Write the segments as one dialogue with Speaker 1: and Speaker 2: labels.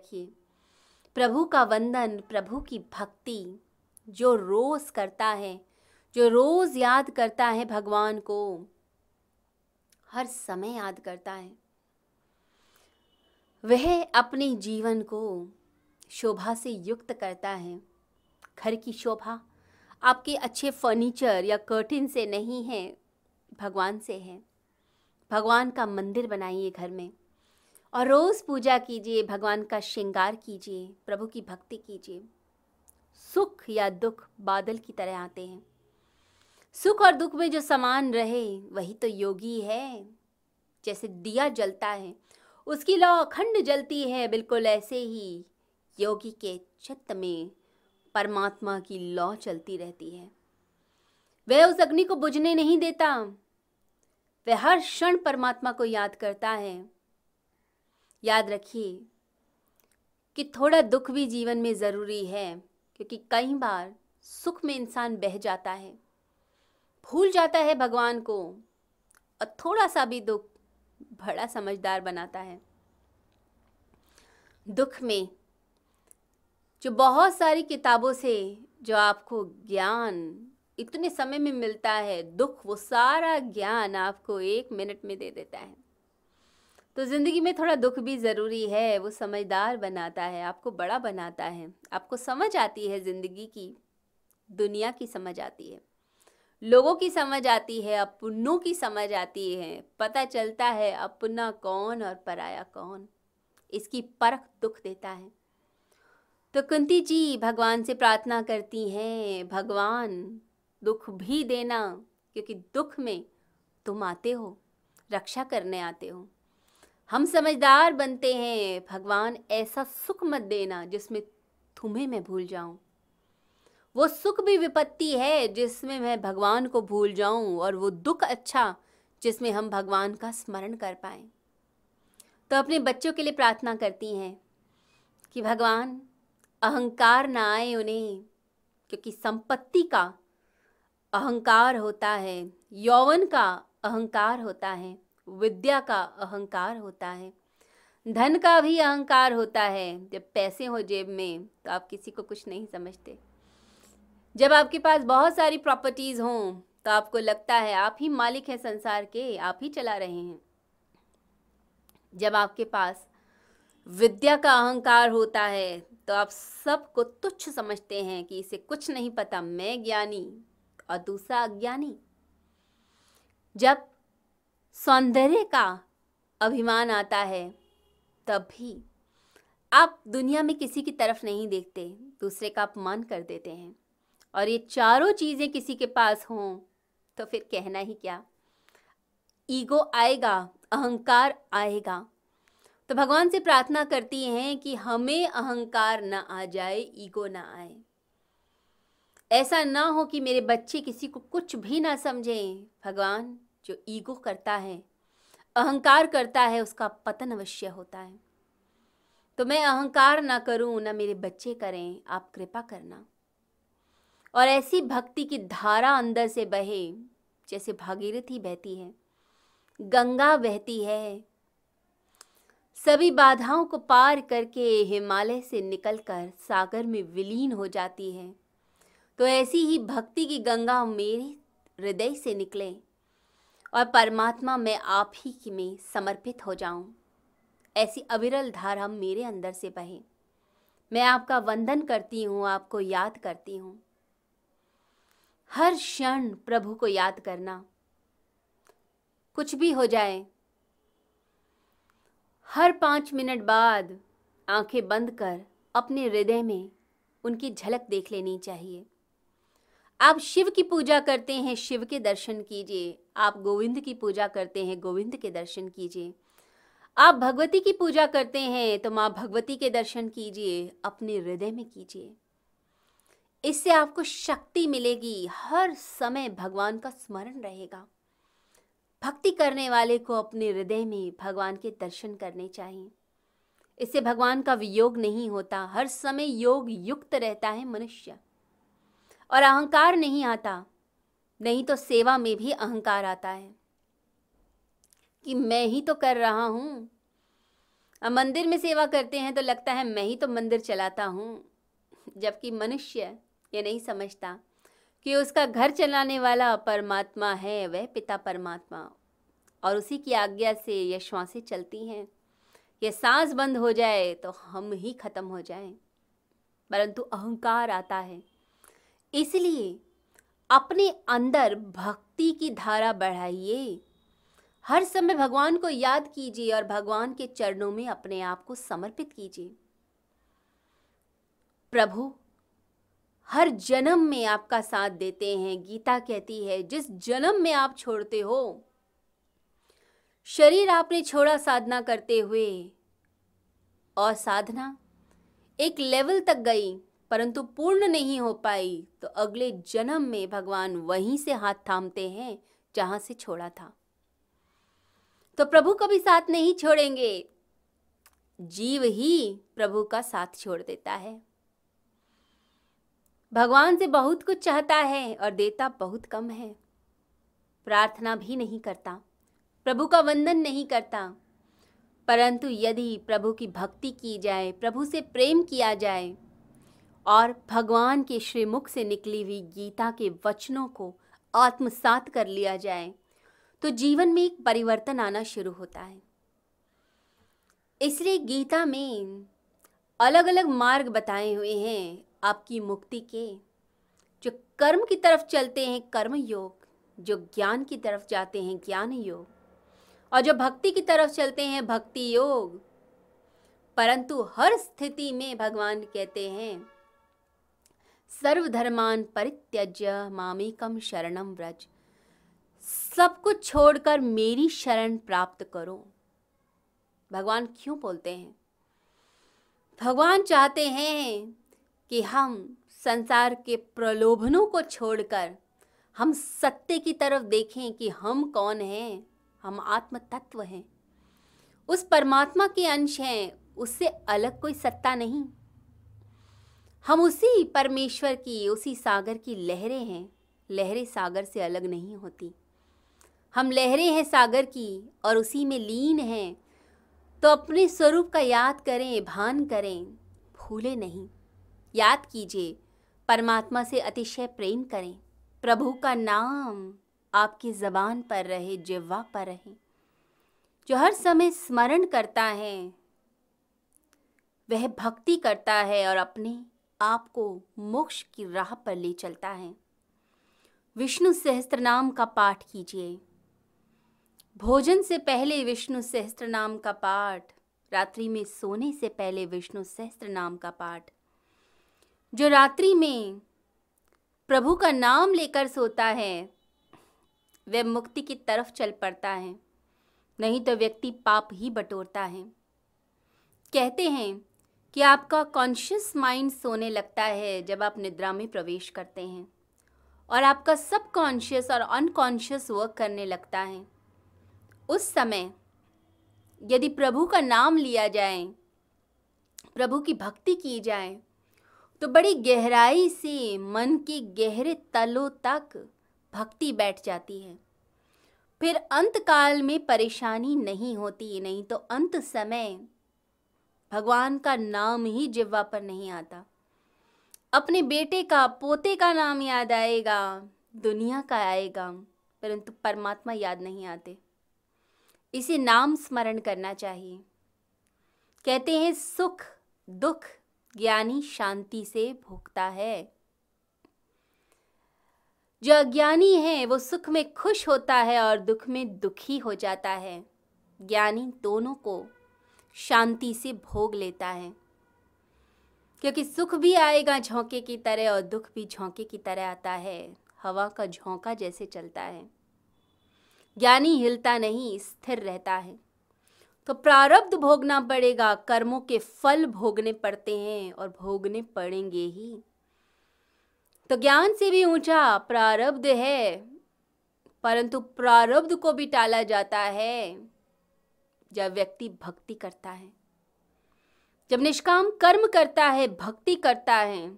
Speaker 1: रखिए। प्रभु का वंदन, प्रभु की भक्ति जो रोज़ करता है, जो रोज़ याद करता है भगवान को, हर समय याद करता है। वह अपने जीवन को शोभा से युक्त करता है। घर की शोभा आपके अच्छे फर्नीचर या कर्टिन से नहीं है, भगवान से है। भगवान का मंदिर बनाइए घर में। और रोज़ पूजा कीजिए, भगवान का श्रृंगार कीजिए, प्रभु की भक्ति कीजिए। सुख या दुख बादल की तरह आते हैं। सुख और दुख में जो समान रहे, वही तो योगी है। जैसे दिया जलता है, उसकी लौ अखंड जलती है, बिल्कुल ऐसे ही योगी के चित्त में परमात्मा की लौ चलती रहती है। वह उस अग्नि को बुझने नहीं देता। वह हर क्षण परमात्मा को याद करता है। याद रखिए कि थोड़ा दुख भी जीवन में ज़रूरी है, क्योंकि कई बार सुख में इंसान बह जाता है, भूल जाता है भगवान को और थोड़ा सा भी दुख बड़ा समझदार बनाता है। दुख में जो बहुत सारी किताबों से जो आपको ज्ञान इतने समय में मिलता है, दुख वो सारा ज्ञान आपको एक मिनट में दे देता है। तो ज़िंदगी में थोड़ा दुख भी ज़रूरी है, वो समझदार बनाता है, आपको बड़ा बनाता है। आपको समझ आती है ज़िंदगी की, दुनिया की समझ आती है। लोगों की समझ आती है, अपनों की समझ आती है। पता चलता है अपना कौन और पराया कौन। इसकी परख दुख देता है। तो कुंती जी, भगवान से प्रार्थना करती हैं, भगवान, दुख भी देना, क्योंकि दुख में तुम आते हो, रक्षा करने आते हो। हम समझदार बनते हैं। भगवान ऐसा सुख मत देना जिसमें तुम्हें मैं भूल जाऊँ। वो सुख भी विपत्ति है जिसमें मैं भगवान को भूल जाऊँ और वो दुख अच्छा जिसमें हम भगवान का स्मरण कर पाए। तो अपने बच्चों के लिए प्रार्थना करती हैं कि भगवान, अहंकार ना आए उन्हें, क्योंकि संपत्ति का अहंकार होता है, यौवन का अहंकार होता है। विद्या का अहंकार होता है। धन का भी अहंकार होता है। जब पैसे हो जेब में तो आप किसी को कुछ नहीं समझते। जब आपके पास बहुत सारी प्रॉपर्टीज़ हों तो आपको लगता है आप ही मालिक हैं संसार के, आप ही चला रहे हैं। जब आपके पास विद्या का अहंकार होता है तो आप सबको तुच्छ समझते हैं कि इसे कुछ नहीं पता, मैं ज्ञानी और दूसरा अज्ञानी। जब सौंदर्य का अभिमान आता है तब भी आप दुनिया में किसी की तरफ़ नहीं देखते, दूसरे का अपमान कर देते हैं। और ये चारों चीज़ें किसी के पास हों तो फिर कहना ही क्या? ईगो आएगा, अहंकार आएगा। तो भगवान से प्रार्थना करती हैं कि हमें अहंकार ना आ जाए, ईगो ना आए। ऐसा ना हो कि मेरे बच्चे किसी को कुछ भी ना समझें। भगवान जो ईगो करता है, अहंकार करता है, उसका पतन अवश्य होता है। तो मैं अहंकार ना करूँ, ना मेरे बच्चे करें, आप कृपा करना। और ऐसी भक्ति की धारा अंदर से बहे, जैसे भागीरथी बहती है, गंगा बहती है, सभी बाधाओं को पार करके हिमालय से निकलकर सागर में विलीन हो जाती है तो ऐसी ही भक्ति की गंगा मेरे हृदय से निकले। और परमात्मा मैं आप ही की में समर्पित हो जाऊँ। ऐसी अविरल धारा मेरे अंदर से बहे। मैं आपका वंदन करती हूँ, आपको याद करती हूँ। हर क्षण प्रभु को याद करना। कुछ भी हो जाए। हर पाँच मिनट बाद आँखें बंद कर अपने हृदय में उनकी झलक देख लेनी चाहिए। आप शिव की पूजा करते हैं, शिव के दर्शन कीजिए। आप गोविंद की पूजा करते हैं, गोविंद के दर्शन कीजिए। आप भगवती की पूजा करते हैं तो माँ भगवती के दर्शन कीजिए, अपने हृदय में कीजिए। इससे आपको शक्ति मिलेगी, हर समय भगवान का स्मरण रहेगा। भक्ति करने वाले को अपने हृदय में भगवान के दर्शन करने चाहिए। इससे भगवान का वियोग नहीं होता, हर समय योग युक्त रहता है मनुष्य। और अहंकार नहीं आता, नहीं तो सेवा में भी अहंकार आता है। कि मैं ही तो कर रहा हूँ। अब मंदिर में सेवा करते हैं तो लगता है मैं ही तो मंदिर चलाता हूँ। जबकि मनुष्य ये नहीं समझता कि उसका घर चलाने वाला परमात्मा है, वह पिता परमात्मा। और उसी की आज्ञा से ये श्वासें चलती हैं। ये सांस बंद हो जाए तो हम ही खत्म हो जाएँ। परंतु अहंकार आता है। इसलिए अपने अंदर भक्ति की धारा बढ़ाइए। हर समय भगवान को याद कीजिए और भगवान के चरणों में अपने आप को समर्पित कीजिए। प्रभु, हर जन्म में आपका साथ देते हैं। गीता कहती है, जिस जन्म में आप छोड़ते हो, शरीर आपने छोड़ा साधना करते हुए और साधना एक लेवल तक गई परंतु पूर्ण नहीं हो पाई तो अगले जन्म में भगवान वहीं से हाथ थामते हैं, जहाँ से छोड़ा था। तो प्रभु कभी साथ नहीं छोड़ेंगे। जीव ही प्रभु का साथ छोड़ देता है। भगवान से बहुत कुछ चाहता है और देता बहुत कम है। प्रार्थना भी नहीं करता, प्रभु का वंदन नहीं करता। परंतु यदि प्रभु की भक्ति की जाए, प्रभु से प्रेम किया जाए और भगवान के श्रीमुख से निकली हुई गीता के वचनों को आत्मसात कर लिया जाए तो जीवन में एक परिवर्तन आना शुरू होता है। इसलिए गीता में अलग अलग मार्ग बताए हुए हैं आपकी मुक्ति के, जो कर्म की तरफ़ चलते हैं कर्म योग जो ज्ञान की तरफ़ जाते हैं ज्ञान योग और जो भक्ति की तरफ़ चलते हैं भक्ति योग। परंतु हर स्थिति में भगवान कहते हैं सर्वधर्मान परित्यज्य मामेकम शरणम व्रज। सब कुछ छोड़कर मेरी शरण प्राप्त करो। भगवान क्यों बोलते हैं? भगवान चाहते हैं कि हम संसार के प्रलोभनों को छोड़कर हम सत्य की तरफ़ देखें कि हम कौन हैं, हम आत्म तत्व हैं। उस परमात्मा के अंश हैं, उससे अलग कोई सत्ता नहीं। हम उसी परमेश्वर की, उसी सागर की लहरें हैं। लहरें सागर से अलग नहीं होती। हम लहरें हैं सागर की और उसी में लीन हैं। तो अपने स्वरूप का याद करें, भान करें, भूले नहीं। याद कीजिए, परमात्मा से अतिशय प्रेम करें। प्रभु का नाम आपकी ज़बान पर रहे जिवा पर रहे। जो हर समय स्मरण करता है, वह भक्ति करता है और अपने आप को मोक्ष की राह पर ले चलता है। विष्णु सहस्त्र नाम का पाठ कीजिए। भोजन से पहले विष्णु सहस्त्र नाम का पाठ, रात्रि में सोने से पहले विष्णु सहस्त्र नाम का पाठ। जो रात्रि में प्रभु का नाम लेकर सोता है, वह मुक्ति की तरफ़ चल पड़ता है, नहीं तो व्यक्ति पाप ही बटोरता है। कहते हैं कि आपका कॉन्शियस माइंड सोने लगता है जब आप निद्रा में प्रवेश करते हैं और आपका सब कॉन्शियस और अनकॉन्शियस वर्क करने लगता है। उस समय यदि प्रभु का नाम लिया जाए, प्रभु की भक्ति की जाए तो बड़ी गहराई से मन के गहरे तलों तक भक्ति बैठ जाती है। फिर अंत काल में परेशानी नहीं होती, नहीं तो अंत समय भगवान का नाम ही जिब्वा पर नहीं आता। अपने बेटे का, पोते का नाम याद आएगा, दुनिया का आएगा, परंतु परमात्मा याद नहीं आते। इसे नाम स्मरण करना चाहिए। कहते हैं, सुख, दुख, ज्ञानी शांति से भोगता है। जो अज्ञानी है, वो सुख में खुश होता है और दुख में दुखी हो जाता है। ज्ञानी दोनों को शांति से भोग लेता है। क्योंकि सुख भी आएगा झोंके की तरह और दुख भी झोंके की तरह आता है। हवा का झोंका जैसे चलता है। ज्ञानी हिलता नहीं, स्थिर रहता है। तो प्रारब्ध भोगना पड़ेगा, कर्मों के फल भोगने पड़ते हैं और भोगने पड़ेंगे ही। तो ज्ञान से भी ऊँचा प्रारब्ध है, परंतु प्रारब्ध को भी टाला जाता है। जब व्यक्ति भक्ति करता है, जब निष्काम कर्म करता है, भक्ति करता है,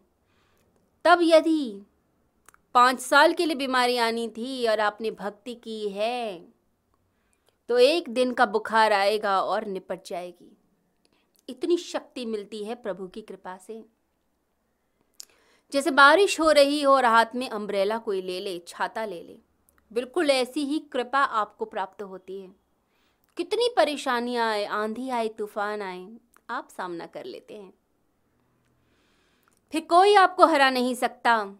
Speaker 1: तब यदि पाँच साल के लिए बीमारी आनी थी और आपने भक्ति की है तो एक दिन का बुखार आएगा और निपट जाएगी। इतनी शक्ति मिलती है प्रभु की कृपा से। जैसे बारिश हो रही हो और हाथ में अम्ब्रेला कोई ले ले, छाता ले ले, बिल्कुल ऐसी ही कृपा आपको प्राप्त होती है। कितनी परेशानियाँ आए, आंधी आए, तूफ़ान आए, आप सामना कर लेते हैं। फिर कोई आपको हरा नहीं सकता।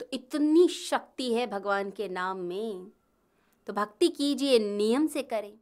Speaker 1: तो इतनी शक्ति है भगवान के नाम में। तो भक्ति कीजिए, नियम से करें।